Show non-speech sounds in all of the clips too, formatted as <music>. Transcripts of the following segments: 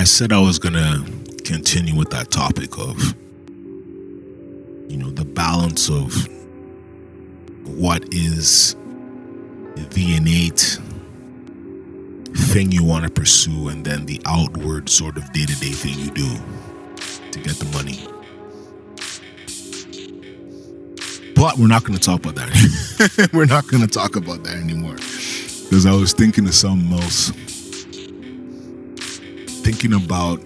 I said I was gonna continue with that topic of, you know, the balance of what is the innate thing you want to pursue and then the outward sort of day to day thing you do to get the money. But we're not going to talk about that. <laughs> we're not going to talk about that anymore. Because I was thinking of something else. Thinking about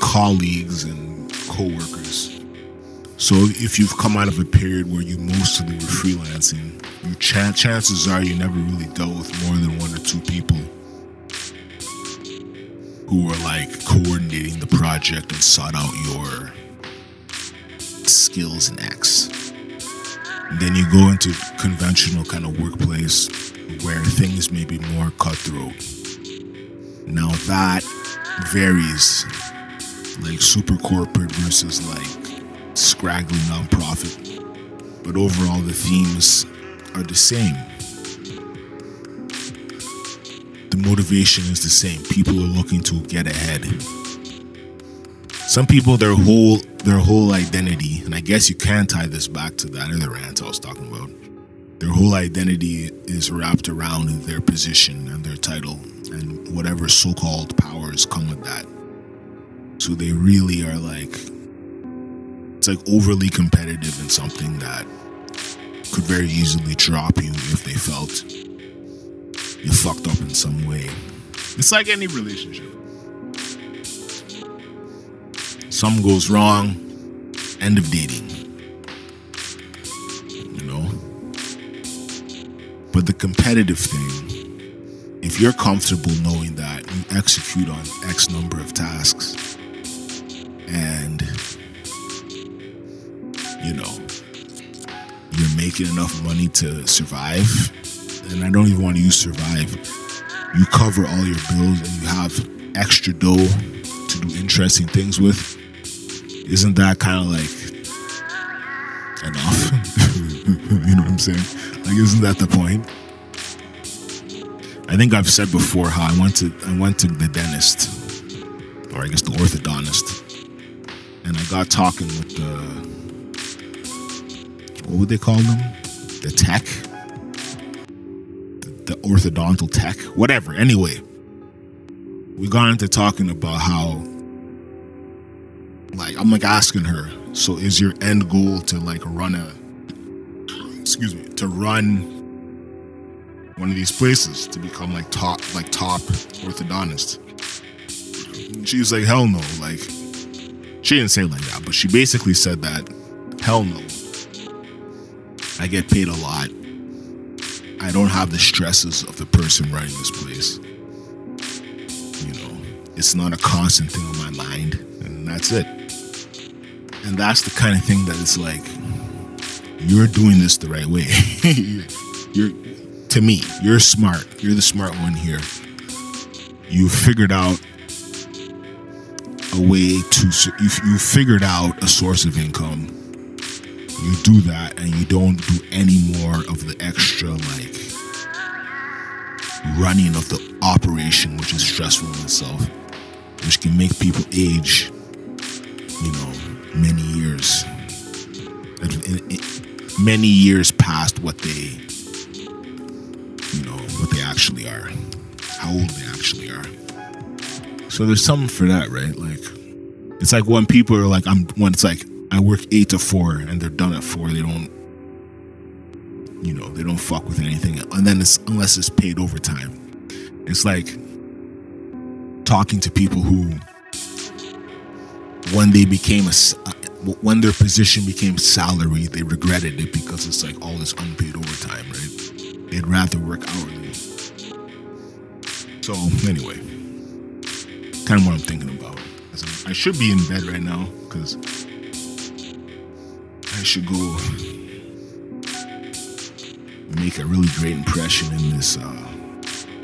colleagues and co-workers. So if you've come out of a period where you mostly were freelancing, you ch- chances are you never really dealt with more than one or two people who were like coordinating the project and sought out your skills and acts. Then you go into conventional kind of workplace where things may be more cutthroat. Now that varies like super corporate versus like scraggly nonprofit. But overall, the themes are the same. The motivation is the same. People are looking to get ahead. Some people, their whole their whole identity, and I guess you can tie this back to that other rant I was talking about. Their whole identity is wrapped around their position and their title and whatever so-called powers come with that. So they really are like it's like overly competitive in something that could very easily drop you if they felt you fucked up in some way. It's like any relationship. Some goes wrong, end of dating. You know? But the competitive thing, if you're comfortable knowing that you execute on X number of tasks. And you know you're making enough money to survive. And i don't even want to use survive. You cover all your bills and you have extra dough to do interesting things with. Isn't that kind of like enough? <laughs> You know what i'm saying? Like isn't that the point i think i've said before how i went to i went to the dentist or i guess the orthodontist and i got talking with the what would they call them? The tech? The, the orthodontal tech? Whatever. Anyway, we got into talking about how, like, I'm like asking her, so is your end goal to like run a, excuse me, to run one of these places to become like top, like top orthodontist? She was like, hell no. Like, she didn't say like that, but she basically said that, hell no. I get paid a lot. I don't have the stresses of the person running this place. You know, it's not a constant thing on my mind, and that's it. And that's the kind of thing that it's like, you're doing this the right way. <laughs> you're, to me, you're smart. You're the smart one here. You figured out a way to, you, you figured out a source of income you do that and you don't do any more of the extra like running of the operation which is stressful in itself which can make people age you know many years many years past what they old they actually are so there's something for that right like it's like when people are like i'm when it's like I work eight to four and they're done at four. They don't, you know, they don't fuck with anything. And then it's unless it's paid overtime. It's like talking to people who, when they became a, uh, when their position became salary, they regretted it because it's like all this unpaid overtime, right? They'd rather work hourly. So anyway, kind of what I'm thinking about. I should be in bed right now because I should go make a really great impression in this uh,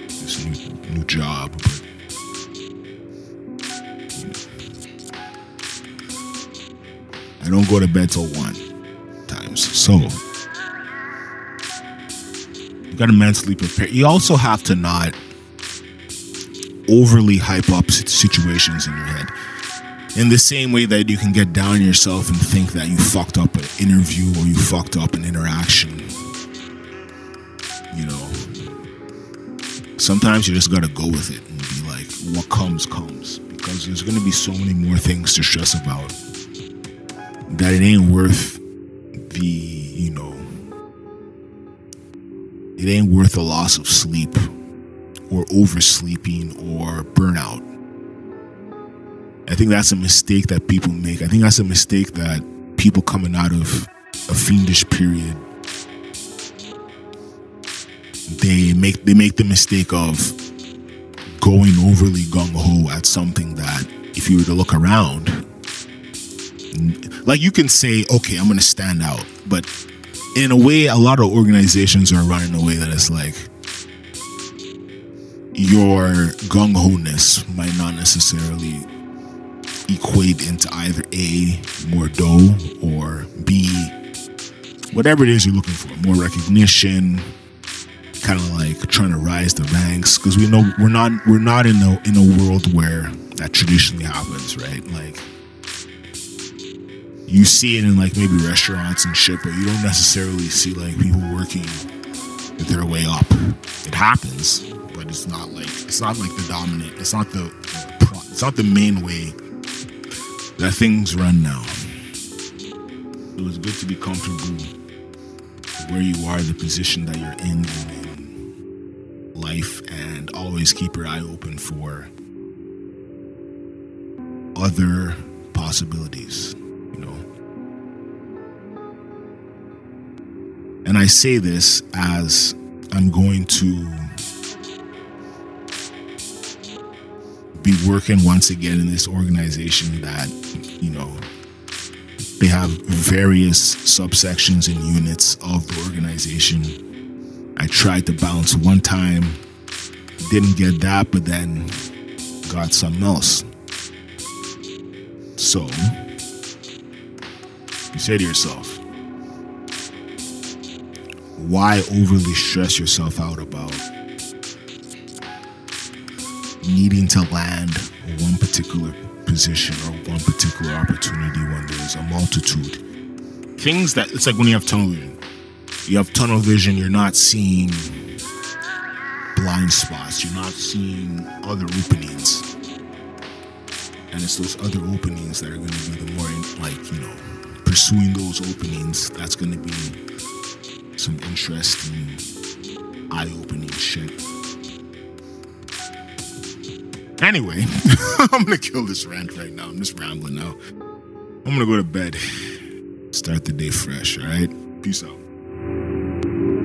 this new, new job. But, I don't go to bed till one times, so you gotta mentally prepare. You also have to not overly hype up situations in your head. In the same way that you can get down on yourself and think that you fucked up an interview or you fucked up an interaction. You know, sometimes you just gotta go with it and be like, what comes, comes. Because there's gonna be so many more things to stress about that it ain't worth the, you know, it ain't worth the loss of sleep or oversleeping or burnout. I think that's a mistake that people make. I think that's a mistake that people coming out of a fiendish period they make they make the mistake of going overly gung ho at something that if you were to look around like you can say okay I'm going to stand out but in a way a lot of organizations are running a way that is like your gung ho ness might not necessarily equate into either A, more dough, or B, whatever it is you're looking for, more recognition, kind of like trying to rise the ranks. Because we know we're not we're not in a in a world where that traditionally happens, right? Like you see it in like maybe restaurants and shit, but you don't necessarily see like people working their way up. It happens, but it's not like it's not like the dominant. It's not the it's not the main way that things run now. It was good to be comfortable where you are, the position that you're in in life, and always keep your eye open for other possibilities, you know. And I say this as I'm going to be working once again in this organization that, you know, they have various subsections and units of the organization. I tried to bounce one time, didn't get that, but then got something else. So, you say to yourself, why overly stress yourself out about needing to land one particular position or one particular opportunity when there's a multitude. Things that it's like when you have tunnel vision. You have tunnel vision, you're not seeing blind spots, you're not seeing other openings. And it's those other openings that are going to be the more, like, you know, pursuing those openings, that's going to be some interesting, eye opening shit. Anyway, <laughs> I'm gonna kill this rant right now. I'm just rambling now. I'm gonna go to bed. Start the day fresh, alright? Peace out.